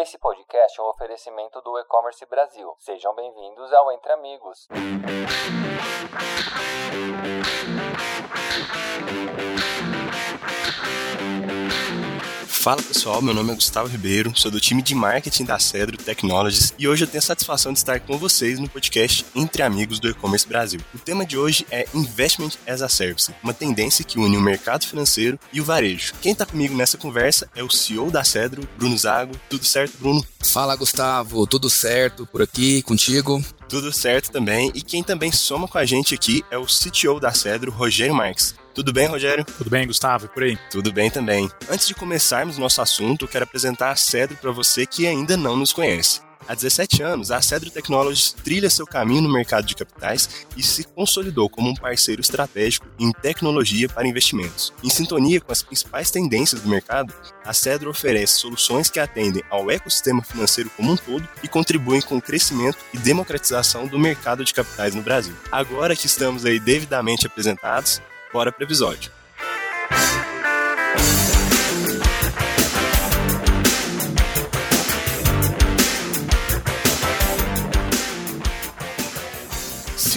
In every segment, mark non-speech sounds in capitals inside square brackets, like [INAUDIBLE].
Esse podcast é um oferecimento do E-Commerce Brasil. Sejam bem-vindos ao Entre Amigos. Fala pessoal, meu nome é Gustavo Ribeiro, sou do time de marketing da Cedro Technologies e hoje eu tenho a satisfação de estar com vocês no podcast Entre Amigos do E-Commerce Brasil. O tema de hoje é Investment as a Service, uma tendência que une o mercado financeiro e o varejo. Quem está comigo nessa conversa é o CEO da Cedro, Bruno Zago. Tudo certo, Bruno? Fala Gustavo, tudo certo por aqui contigo? Tudo certo também. E quem também soma com a gente aqui é o CTO da Cedro, Rogério Marques. Tudo bem, Rogério? Tudo bem, Gustavo, e por aí? Tudo bem também. Antes de começarmos nosso assunto, quero apresentar a Cedro para você que ainda não nos conhece. Há 17 anos, a Cedro Technologies trilha seu caminho no mercado de capitais e se consolidou como um parceiro estratégico em tecnologia para investimentos. Em sintonia com as principais tendências do mercado, a Cedro oferece soluções que atendem ao ecossistema financeiro como um todo e contribuem com o crescimento e democratização do mercado de capitais no Brasil. Agora que estamos aí devidamente apresentados, Bora pro episódio.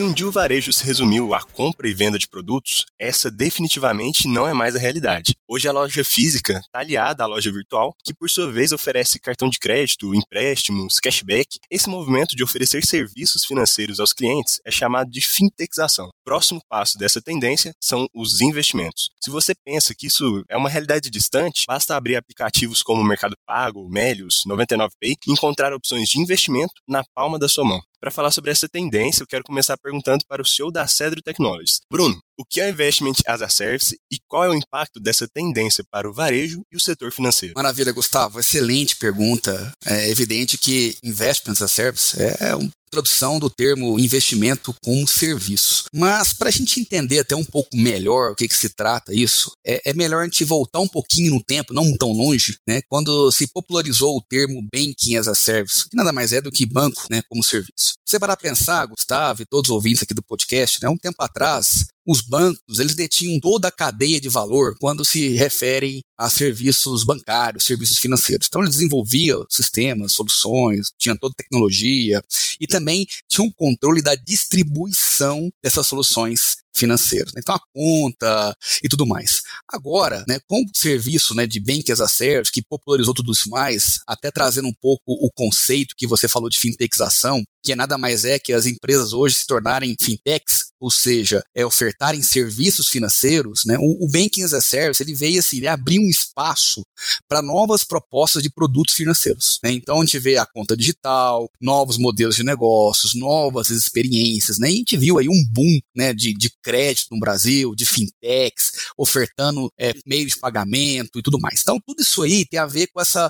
Se um dia o varejo se resumiu à compra e venda de produtos, essa definitivamente não é mais a realidade. Hoje a loja física está aliada à loja virtual, que por sua vez oferece cartão de crédito, empréstimos, cashback. Esse movimento de oferecer serviços financeiros aos clientes é chamado de fintechização. Próximo passo dessa tendência são os investimentos. Se você pensa que isso é uma realidade distante, basta abrir aplicativos como Mercado Pago, Melios, 99Pay e encontrar opções de investimento na palma da sua mão. Para falar sobre essa tendência, eu quero começar perguntando para o CEO da Cedro Technologies. Bruno, o que é Investment as a Service e qual é o impacto dessa tendência para o varejo e o setor financeiro? Maravilha, Gustavo. Excelente pergunta. É evidente que Investment as a Service é um tradução do termo investimento como serviço. Mas para a gente entender até um pouco melhor o que, que se trata isso, é, é, melhor a gente voltar um pouquinho no tempo, não tão longe, né, quando se popularizou o termo Banking as a Service, que nada mais é do que banco né, como serviço. Você para pensar, Gustavo e todos os ouvintes aqui do podcast, né, um tempo atrás, os bancos eles detinham toda a cadeia de valor quando se referem a serviços bancários, serviços financeiros. Então eles desenvolviam sistemas, soluções, tinham toda tecnologia e também tinham um controle da distribuição dessas soluções financeiras. Né? Então, a conta e tudo mais. Agora, né, com o serviço né, de Bank as a Service, que popularizou tudo isso mais, até trazendo um pouco o conceito que você falou de fintechização, que é nada mais é que as empresas hoje se tornarem fintechs, ou seja, é ofertarem serviços financeiros, né? O, o Banking as a Service ele veio assim, ele abriu um espaço para novas propostas de produtos financeiros. Né? Então a gente vê a conta digital, novos modelos de negócios, novas experiências, né? E a gente viu aí um boom né, de, de crédito no Brasil, de fintechs, ofertando é, meios de pagamento e tudo mais. Então, tudo isso aí tem a ver com essa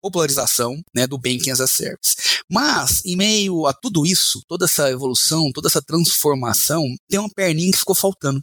popularização né, do Banking as a Service. Mas, em meio a tudo isso, toda essa evolução, toda essa transformação, tem uma perninha que ficou faltando.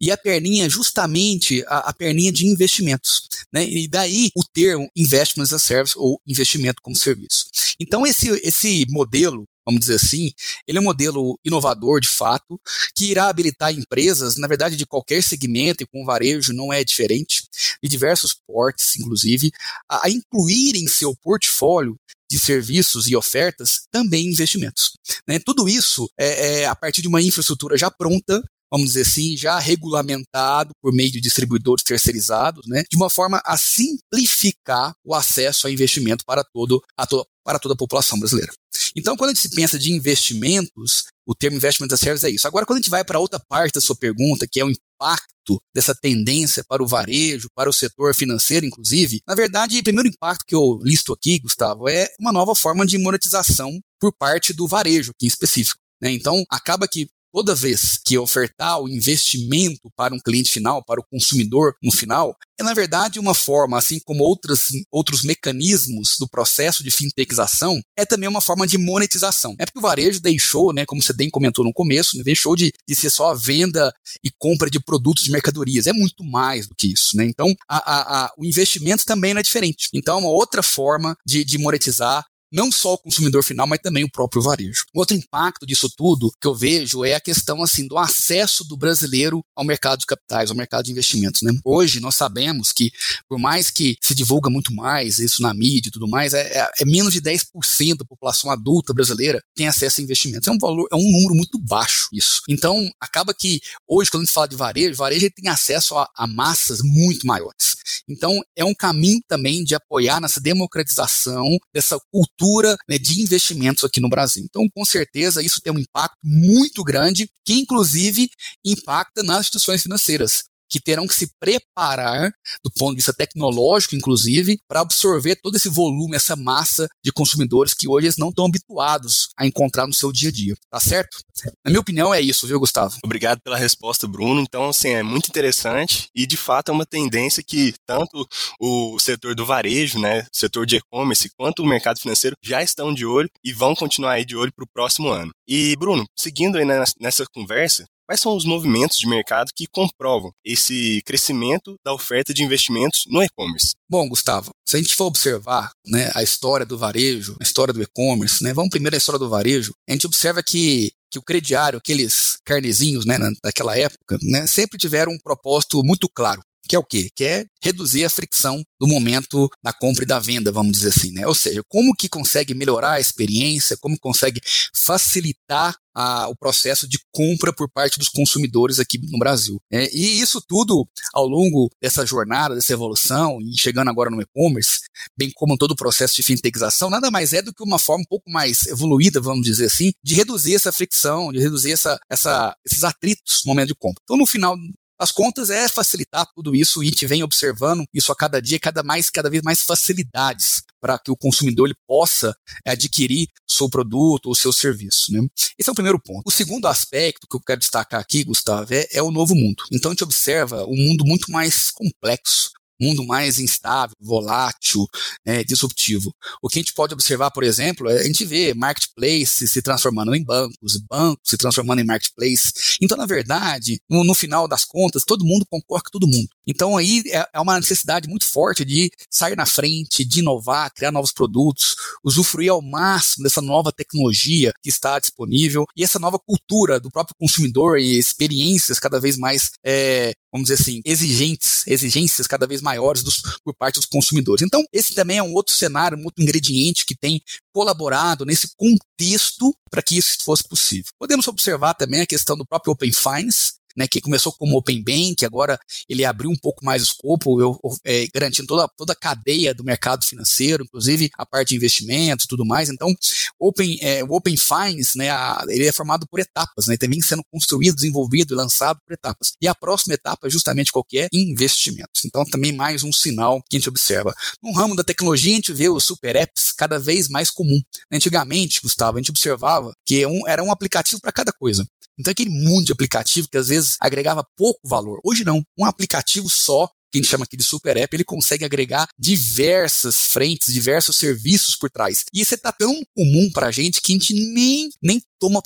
E a perninha é justamente a, a, perninha de investimentos. Né? E daí o termo investment as service ou investimento como serviço. Então, esse, esse modelo vamos dizer assim, ele é um modelo inovador de fato, que irá habilitar empresas, na verdade, de qualquer segmento, e com varejo não é diferente, de diversos portes, inclusive, a, a incluir em seu portfólio de serviços e ofertas também investimentos. Né? Tudo isso é, é a partir de uma infraestrutura já pronta vamos dizer assim, já regulamentado por meio de distribuidores terceirizados, né, de uma forma a simplificar o acesso a investimento para, todo, a to, para toda a população brasileira. Então, quando a gente pensa de investimentos, o termo investment as service é isso. Agora, quando a gente vai para outra parte da sua pergunta, que é o impacto dessa tendência para o varejo, para o setor financeiro, inclusive, na verdade, o primeiro impacto que eu listo aqui, Gustavo, é uma nova forma de monetização por parte do varejo, aqui em específico. Né? Então, acaba que toda vez que ofertar o investimento para um cliente final, para o consumidor no final, é na verdade uma forma, assim como outros, outros mecanismos do processo de fintechização, é também uma forma de monetização. É porque o varejo deixou, né, como você bem comentou no começo, né, deixou de, de ser só a venda e compra de produtos de mercadorias. É muito mais do que isso. Né? Então, a, a, a, o investimento também não é diferente. Então, é uma outra forma de, de monetizar não só o consumidor final, mas também o próprio varejo. Outro impacto disso tudo que eu vejo é a questão assim do acesso do brasileiro ao mercado de capitais, ao mercado de investimentos. Né? Hoje nós sabemos que, por mais que se divulga muito mais isso na mídia e tudo mais, é, é, é menos de 10% da população adulta brasileira tem acesso a investimentos. É um valor, é um número muito baixo isso. Então, acaba que hoje, quando a gente fala de varejo, varejo tem acesso a, a massas muito maiores. Então, é um caminho também de apoiar nessa democratização dessa cultura né, de investimentos aqui no Brasil. Então, com certeza, isso tem um impacto muito grande, que inclusive impacta nas instituições financeiras que terão que se preparar, do ponto de vista tecnológico, inclusive, para absorver todo esse volume, essa massa de consumidores que hoje eles não estão habituados a encontrar no seu dia a dia. Tá certo? Na minha opinião, é isso, viu, Gustavo? Obrigado pela resposta, Bruno. Então, assim, é muito interessante e, de fato, é uma tendência que tanto o setor do varejo, né, setor de e-commerce, quanto o mercado financeiro já estão de olho e vão continuar aí de olho para o próximo ano. E, Bruno, seguindo aí nessa conversa, Quais são os movimentos de mercado que comprovam esse crescimento da oferta de investimentos no e-commerce? Bom, Gustavo, se a gente for observar né, a história do varejo, a história do e-commerce, né, vamos primeiro à história do varejo, a gente observa que que o crediário, aqueles carnezinhos né, daquela época, né, sempre tiveram um propósito muito claro que é o quê? Que é reduzir a fricção do momento da compra e da venda, vamos dizer assim, né? Ou seja, como que consegue melhorar a experiência, como consegue facilitar a, o processo de compra por parte dos consumidores aqui no Brasil. É, e isso tudo, ao longo dessa jornada, dessa evolução, e chegando agora no e-commerce, bem como todo o processo de fintechização, nada mais é do que uma forma um pouco mais evoluída, vamos dizer assim, de reduzir essa fricção, de reduzir essa, essa, esses atritos no momento de compra. Então, no final as contas é facilitar tudo isso e a gente vem observando isso a cada dia, cada, mais, cada vez mais facilidades para que o consumidor ele possa adquirir seu produto ou seu serviço. Né? Esse é o primeiro ponto. O segundo aspecto que eu quero destacar aqui, Gustavo, é, é o novo mundo. Então a gente observa um mundo muito mais complexo, mundo mais instável, volátil, né, disruptivo. O que a gente pode observar, por exemplo, é a gente vê marketplace se transformando em bancos, bancos se transformando em marketplace. Então, na verdade, no, no final das contas, todo mundo concorre com todo mundo. Então, aí é, é uma necessidade muito forte de sair na frente, de inovar, criar novos produtos, usufruir ao máximo dessa nova tecnologia que está disponível e essa nova cultura do próprio consumidor e experiências cada vez mais é, vamos dizer assim, exigentes, exigências cada vez maiores dos, por parte dos consumidores. Então, esse também é um outro cenário, um outro ingrediente que tem colaborado nesse contexto para que isso fosse possível. Podemos observar também a questão do próprio Open Finance, né, que começou como Open Bank, agora ele abriu um pouco mais o escopo, eu, é, garantindo toda, toda a cadeia do mercado financeiro, inclusive a parte de investimentos e tudo mais. Então, Open, é, o Open Finance, né, a, ele é formado por etapas, né, também sendo construído, desenvolvido e lançado por etapas. E a próxima etapa é justamente qual que é? Investimentos. Então, também mais um sinal que a gente observa. No ramo da tecnologia, a gente vê os super apps cada vez mais comum. Antigamente, Gustavo, a gente observava que um, era um aplicativo para cada coisa. Então, aquele mundo de aplicativo que às vezes agregava pouco valor. Hoje não. Um aplicativo só que a gente chama aqui de super app, ele consegue agregar diversas frentes, diversos serviços por trás. E isso está tão comum para a gente que a gente nem, nem toma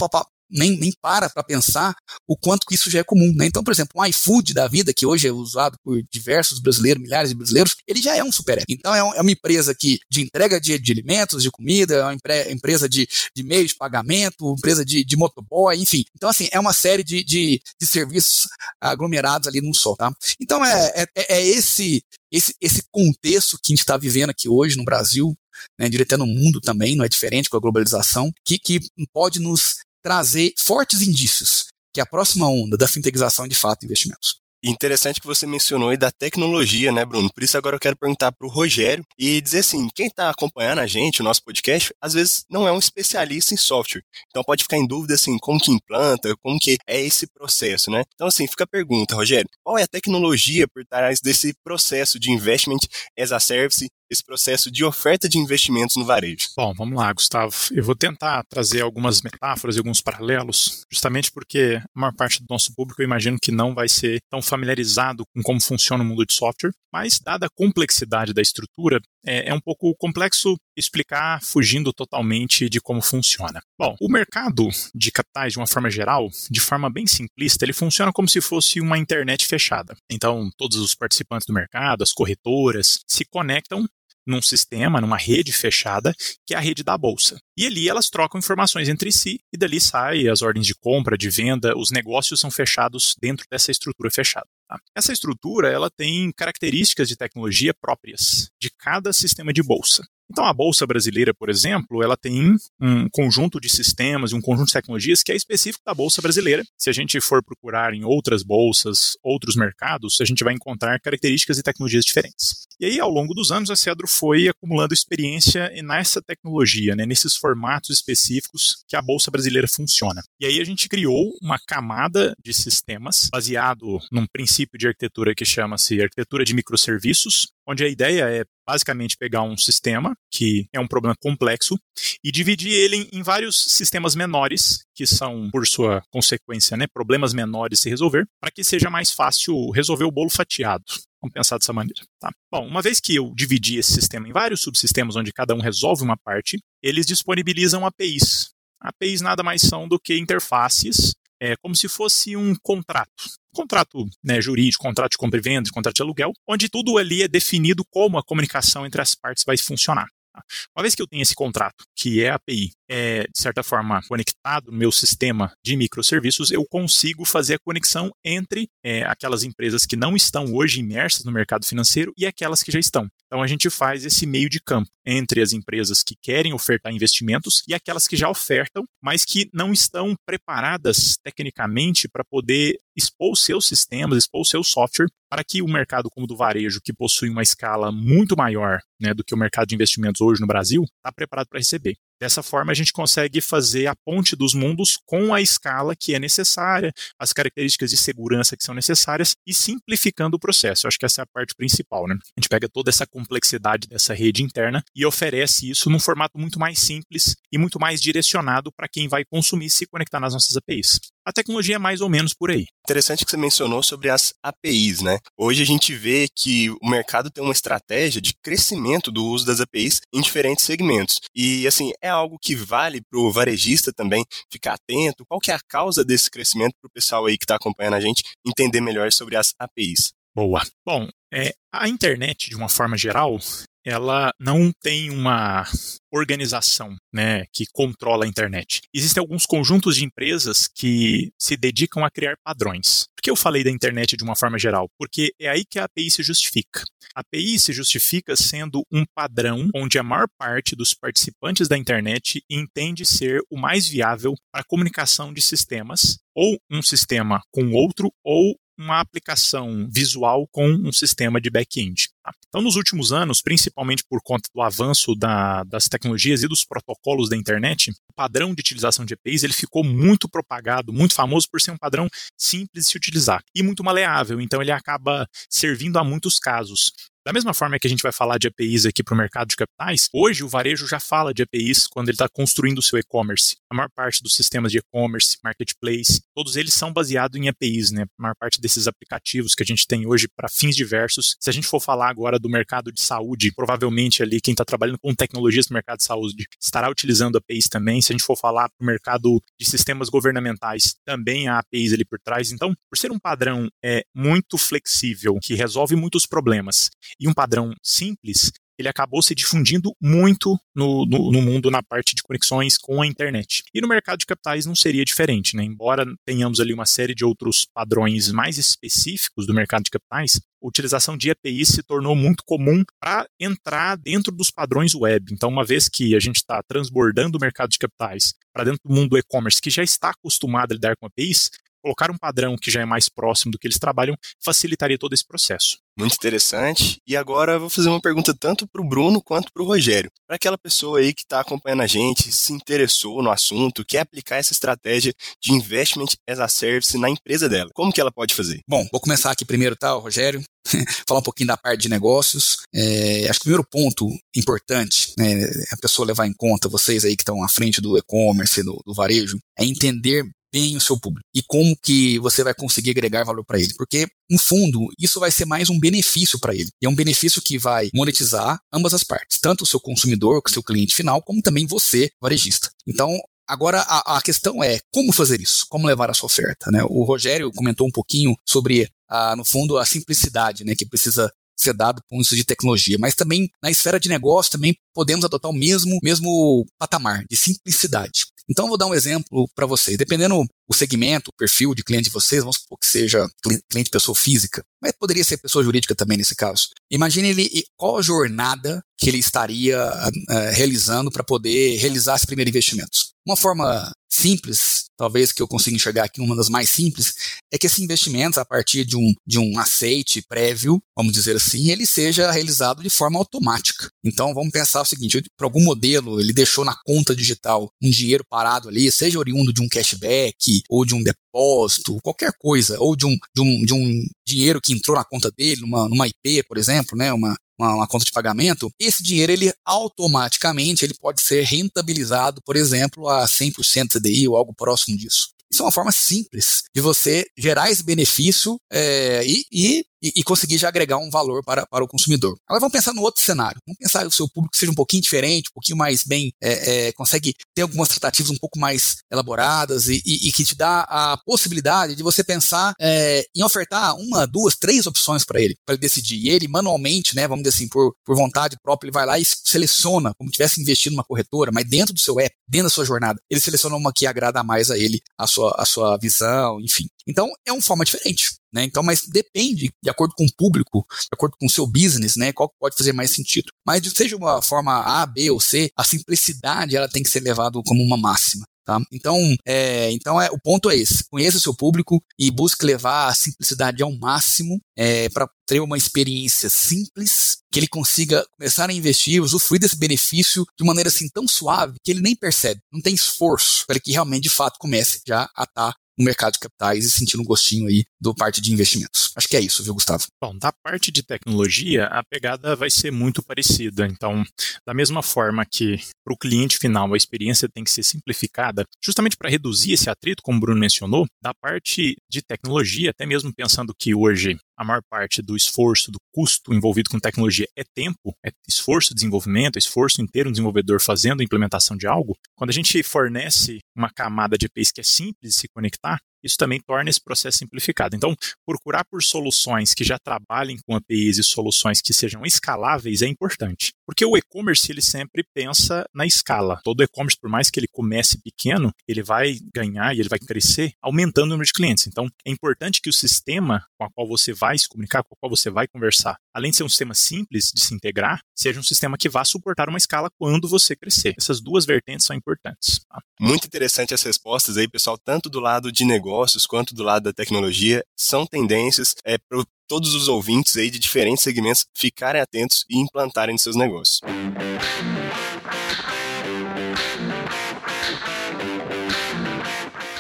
nem, nem para para pensar o quanto que isso já é comum. Né? Então, por exemplo, um iFood da vida, que hoje é usado por diversos brasileiros, milhares de brasileiros, ele já é um super app. Então, é, um, é uma empresa que, de entrega de, de, alimentos, de comida, é uma empre, empresa de, de meio de pagamento, empresa de, de motoboy, enfim. Então, assim, é uma série de, de, de serviços aglomerados ali num só. Tá? Então, é, é, é esse, esse, esse contexto que a gente está vivendo aqui hoje no Brasil, né, direto no mundo também, não é diferente com a globalização, que, que pode nos trazer fortes indícios que a próxima onda da fintechização é de fato investimentos. Interessante que você mencionou aí da tecnologia, né, Bruno? Por isso agora eu quero perguntar para o Rogério e dizer assim, quem está acompanhando a gente, o nosso podcast, às vezes não é um especialista em software. Então pode ficar em dúvida assim, como que implanta, como que é esse processo, né? Então assim, fica a pergunta, Rogério, qual é a tecnologia por trás desse processo de investment as a service esse processo de oferta de investimentos no varejo? Bom, vamos lá, Gustavo. Eu vou tentar trazer algumas metáforas e alguns paralelos, justamente porque a maior parte do nosso público eu imagino que não vai ser tão familiarizado com como funciona o mundo de software, mas dada a complexidade da estrutura, é, é um pouco complexo explicar fugindo totalmente de como funciona. Bom, o mercado de capitais, de uma forma geral, de forma bem simplista, ele funciona como se fosse uma internet fechada. Então, todos os participantes do mercado, as corretoras, se conectam num sistema, numa rede fechada, que é a rede da bolsa. E ali elas trocam informações entre si e dali sai as ordens de compra, de venda, os negócios são fechados dentro dessa estrutura fechada. Tá? Essa estrutura ela tem características de tecnologia próprias de cada sistema de bolsa. Então, a Bolsa Brasileira, por exemplo, ela tem um conjunto de sistemas e um conjunto de tecnologias que é específico da Bolsa Brasileira. Se a gente for procurar em outras bolsas, outros mercados, a gente vai encontrar características e tecnologias diferentes. E aí, ao longo dos anos, a Cedro foi acumulando experiência nessa tecnologia, né, nesses formatos específicos que a Bolsa Brasileira funciona. E aí, a gente criou uma camada de sistemas baseado num princípio de arquitetura que chama-se arquitetura de microserviços, onde a ideia é basicamente pegar um sistema, que é um problema complexo, e dividir ele em vários sistemas menores, que são, por sua consequência, né, problemas menores se resolver, para que seja mais fácil resolver o bolo fatiado. Vamos pensar dessa maneira. Tá? Bom, uma vez que eu dividi esse sistema em vários subsistemas, onde cada um resolve uma parte, eles disponibilizam APIs. APIs nada mais são do que interfaces é como se fosse um contrato. Contrato né, jurídico, contrato de compra e venda, contrato de aluguel, onde tudo ali é definido como a comunicação entre as partes vai funcionar. Tá? Uma vez que eu tenho esse contrato, que é a API, é, de certa forma, conectado no meu sistema de microserviços, eu consigo fazer a conexão entre é, aquelas empresas que não estão hoje imersas no mercado financeiro e aquelas que já estão. Então a gente faz esse meio de campo entre as empresas que querem ofertar investimentos e aquelas que já ofertam, mas que não estão preparadas tecnicamente para poder expor seus sistemas, expor o seu software para que o mercado como do varejo, que possui uma escala muito maior né, do que o mercado de investimentos hoje no Brasil, está preparado para receber. Dessa forma, a gente consegue fazer a ponte dos mundos com a escala que é necessária, as características de segurança que são necessárias e simplificando o processo. Eu acho que essa é a parte principal, né? A gente pega toda essa complexidade dessa rede interna e oferece isso num formato muito mais simples e muito mais direcionado para quem vai consumir e se conectar nas nossas APIs. A tecnologia é mais ou menos por aí. Interessante que você mencionou sobre as APIs, né? Hoje a gente vê que o mercado tem uma estratégia de crescimento do uso das APIs em diferentes segmentos. E, assim, é algo que vale para o varejista também ficar atento? Qual que é a causa desse crescimento para o pessoal aí que está acompanhando a gente entender melhor sobre as APIs? Boa. Bom, é, a internet, de uma forma geral, ela não tem uma organização né, que controla a internet. Existem alguns conjuntos de empresas que se dedicam a criar padrões. Por que eu falei da internet de uma forma geral? Porque é aí que a API se justifica. A API se justifica sendo um padrão onde a maior parte dos participantes da internet entende ser o mais viável para a comunicação de sistemas, ou um sistema com outro, ou uma aplicação visual com um sistema de back-end. Tá? Então, nos últimos anos, principalmente por conta do avanço da, das tecnologias e dos protocolos da internet, o padrão de utilização de APIs ele ficou muito propagado, muito famoso por ser um padrão simples de se utilizar e muito maleável. Então, ele acaba servindo a muitos casos. Da mesma forma que a gente vai falar de APIs aqui para o mercado de capitais, hoje o varejo já fala de APIs quando ele está construindo o seu e-commerce. A maior parte dos sistemas de e-commerce, marketplace, todos eles são baseados em APIs, né? A maior parte desses aplicativos que a gente tem hoje para fins diversos. Se a gente for falar agora do mercado de saúde, provavelmente ali quem está trabalhando com tecnologias no mercado de saúde estará utilizando APIs também. Se a gente for falar para o mercado de sistemas governamentais, também há APIs ali por trás. Então, por ser um padrão é muito flexível, que resolve muitos problemas e um padrão simples, ele acabou se difundindo muito no, no, no, mundo na parte de conexões com a internet. E no mercado de capitais não seria diferente, né? Embora tenhamos ali uma série de outros padrões mais específicos do mercado de capitais, a utilização de APIs se tornou muito comum para entrar dentro dos padrões web. Então, uma vez que a gente está transbordando o mercado de capitais para dentro do mundo do e-commerce, que já está acostumado a lidar com APIs, colocar um padrão que já é mais próximo do que eles trabalham facilitaria todo esse processo. Muito interessante. E agora eu vou fazer uma pergunta tanto para o Bruno quanto para o Rogério. Para aquela pessoa aí que está acompanhando a gente, se interessou no assunto, quer aplicar essa estratégia de investment as a service na empresa dela, como que ela pode fazer? Bom, vou começar aqui primeiro, tá, Rogério? [LAUGHS] falar um pouquinho da parte de negócios. É, acho que o primeiro ponto importante, né, a pessoa levar em conta, vocês aí que estão à frente do e-commerce, do, do varejo, é entender bem o seu público e como que você vai conseguir agregar valor para ele. Porque, no fundo, isso vai ser mais um benefício para ele. É um benefício que vai monetizar ambas as partes, tanto o seu consumidor, o seu cliente final, como também você, varejista. Então, Agora, a, a, questão é como fazer isso, como levar a sua oferta. Né? O Rogério comentou um pouquinho sobre, a, no fundo, a simplicidade né, que precisa ser dado com isso de tecnologia, mas também na esfera de negócio também podemos adotar o mesmo, mesmo patamar de simplicidade. Então, vou dar um exemplo para vocês. Dependendo o segmento, o perfil de cliente de vocês, vamos supor que seja cliente pessoa física, mas poderia ser pessoa jurídica também nesse caso. Imagine ele qual a jornada que ele estaria uh, realizando para poder realizar esses primeiros investimentos. Uma forma simples, talvez que eu consiga enxergar aqui, uma das mais simples, é que esses investimentos, a partir de um, de um aceite prévio, vamos dizer assim, ele seja realizado de forma automática. Então, vamos pensar o seguinte, para algum modelo, ele deixou na conta digital um dinheiro parado ali, seja oriundo de um cashback ou de um depósito, qualquer coisa, ou de um, de um, de um dinheiro que entrou na conta dele, numa, numa IP, por exemplo, né, uma, uma, uma, conta de pagamento, esse dinheiro ele automaticamente ele pode ser rentabilizado, por exemplo, a 100% CDI ou algo próximo disso. Isso é uma forma simples de você gerar esse benefício é, e, e e, e, conseguir já agregar um valor para, para o consumidor. Agora vamos pensar no outro cenário. Vamos pensar que o seu público seja um pouquinho diferente, um pouquinho mais bem, é, é, consegue ter algumas tratativas um pouco mais elaboradas e, e, e que te dá a possibilidade de você pensar é, em ofertar uma, duas, três opções para ele, para ele decidir. E ele manualmente, né, vamos dizer assim, por, por vontade própria, ele vai lá e seleciona, como se tivesse investido numa corretora, mas dentro do seu app, dentro da sua jornada, ele seleciona uma que agrada mais a ele, a sua, a sua visão, enfim. Então, é uma forma diferente. Né? Então, mas depende, de acordo com o público, de acordo com o seu business, né? Qual pode fazer mais sentido. Mas seja uma forma A, B ou C, a simplicidade ela tem que ser levada como uma máxima. Tá? Então, é, então é, o ponto é esse: conheça o seu público e busque levar a simplicidade ao máximo é, para ter uma experiência simples, que ele consiga começar a investir, usufruir desse benefício de maneira assim tão suave que ele nem percebe, não tem esforço para que realmente de fato comece já a estar tá no mercado de capitais e sentindo um gostinho aí do parte de investimentos. Acho que é isso, viu, Gustavo? Bom, da parte de tecnologia, a pegada vai ser muito parecida. Então, da mesma forma que para o cliente final a experiência tem que ser simplificada, justamente para reduzir esse atrito, como o Bruno mencionou, da parte de tecnologia, até mesmo pensando que hoje a maior parte do esforço, do custo envolvido com tecnologia é tempo, é esforço de desenvolvimento, é esforço inteiro um desenvolvedor fazendo a implementação de algo. Quando a gente fornece uma camada de APIs que é simples de se conectar, isso também torna esse processo simplificado. Então, procurar por soluções que já trabalhem com APIs e soluções que sejam escaláveis é importante. Porque o e-commerce ele sempre pensa na escala. Todo e-commerce, por mais que ele comece pequeno, ele vai ganhar e ele vai crescer aumentando o número de clientes. Então, é importante que o sistema com o qual você vai se comunicar, com o qual você vai conversar, além de ser um sistema simples de se integrar, seja um sistema que vá suportar uma escala quando você crescer. Essas duas vertentes são importantes. Tá? Muito interessante as respostas aí, pessoal, tanto do lado de negócio negócios quanto do lado da tecnologia são tendências é, para todos os ouvintes aí de diferentes segmentos ficarem atentos e implantarem nos seus negócios.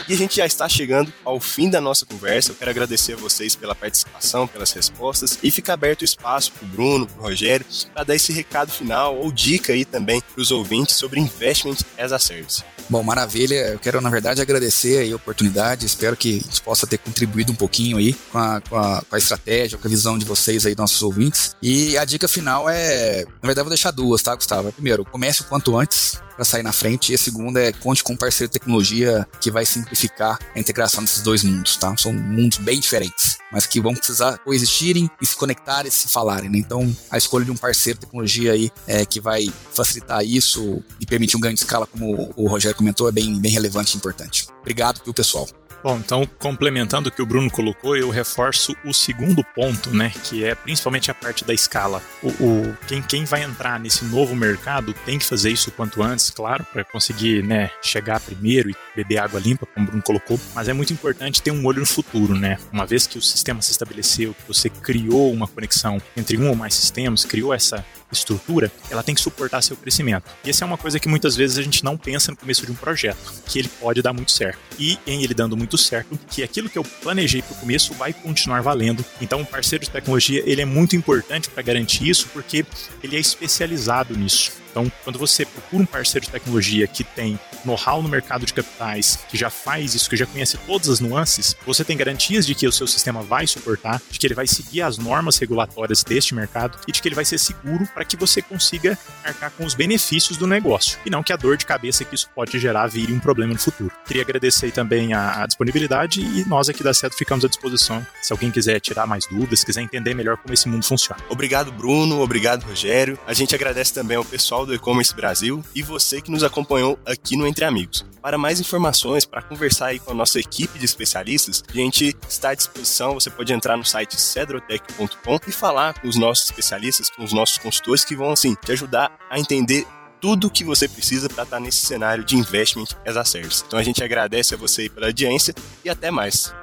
E a gente já está chegando ao fim da nossa conversa. Eu quero agradecer a vocês pela participação, pelas respostas e fica aberto o espaço para o Bruno, para o Rogério, para dar esse recado final ou dica aí também para os ouvintes sobre Investment as a Service. Bom, maravilha. Eu quero, na verdade, agradecer a oportunidade. Espero que a gente possa ter contribuído um pouquinho aí com a, com a, com a estratégia, com a visão de vocês aí, nossos ouvintes. E a dica final é, na verdade, vou deixar duas, tá, Gustavo? Primeiro, comece o quanto antes para sair na frente. E a segunda é conte com um parceiro de tecnologia que vai simplificar a integração desses dois mundos, tá? São mundos bem diferentes, mas que vão precisar coexistirem e se conectarem e se falarem, né? Então, a escolha de um parceiro de tecnologia aí é, que vai facilitar isso e permitir um ganho de escala, como o Rogério comentou, é bem, bem relevante e importante. Obrigado, viu, pessoal. Bom, então, complementando o que o Bruno colocou, eu reforço o segundo ponto, né? Que é principalmente a parte da escala. O, o quem, quem vai entrar nesse novo mercado tem que fazer isso quanto antes, claro, para conseguir né, chegar primeiro e beber água limpa, como o Bruno colocou. Mas é muito importante ter um olho no futuro, né? Uma vez que o sistema se estabeleceu, que você criou uma conexão entre um ou mais sistemas, criou essa estrutura, ela tem que suportar seu crescimento. E essa é uma coisa que muitas vezes a gente não pensa no começo de um projeto, que ele pode dar muito certo. E em ele dando muito certo, que aquilo que eu planejei para o começo vai continuar valendo. Então, o parceiro de tecnologia, ele é muito importante para garantir isso, porque ele é especializado nisso. Então, quando você procura um parceiro de tecnologia que tem know-how no mercado de capitais, que já faz isso, que já conhece todas as nuances, você tem garantias de que o seu sistema vai suportar, de que ele vai seguir as normas regulatórias deste mercado e de que ele vai ser seguro para que você consiga arcar com os benefícios do negócio e não que a dor de cabeça que isso pode gerar vire um problema no futuro. Queria agradecer também a, a disponibilidade e nós aqui da Cedo ficamos à disposição se alguém quiser tirar mais dúvidas, quiser entender melhor como esse mundo funciona. Obrigado, Bruno. Obrigado, Rogério. A gente agradece também ao pessoal do E-Commerce Brasil e você que nos acompanhou aqui no Entre Amigos. Para mais informações, para conversar aí com a nossa equipe de especialistas, a gente está à disposição. Você pode entrar no site cedrotech.com e falar com os nossos especialistas, com os nossos consultores que vão assim te ajudar a entender tudo que você precisa para estar nesse cenário de investment as a service. Então a gente agradece a você pela audiência e até mais.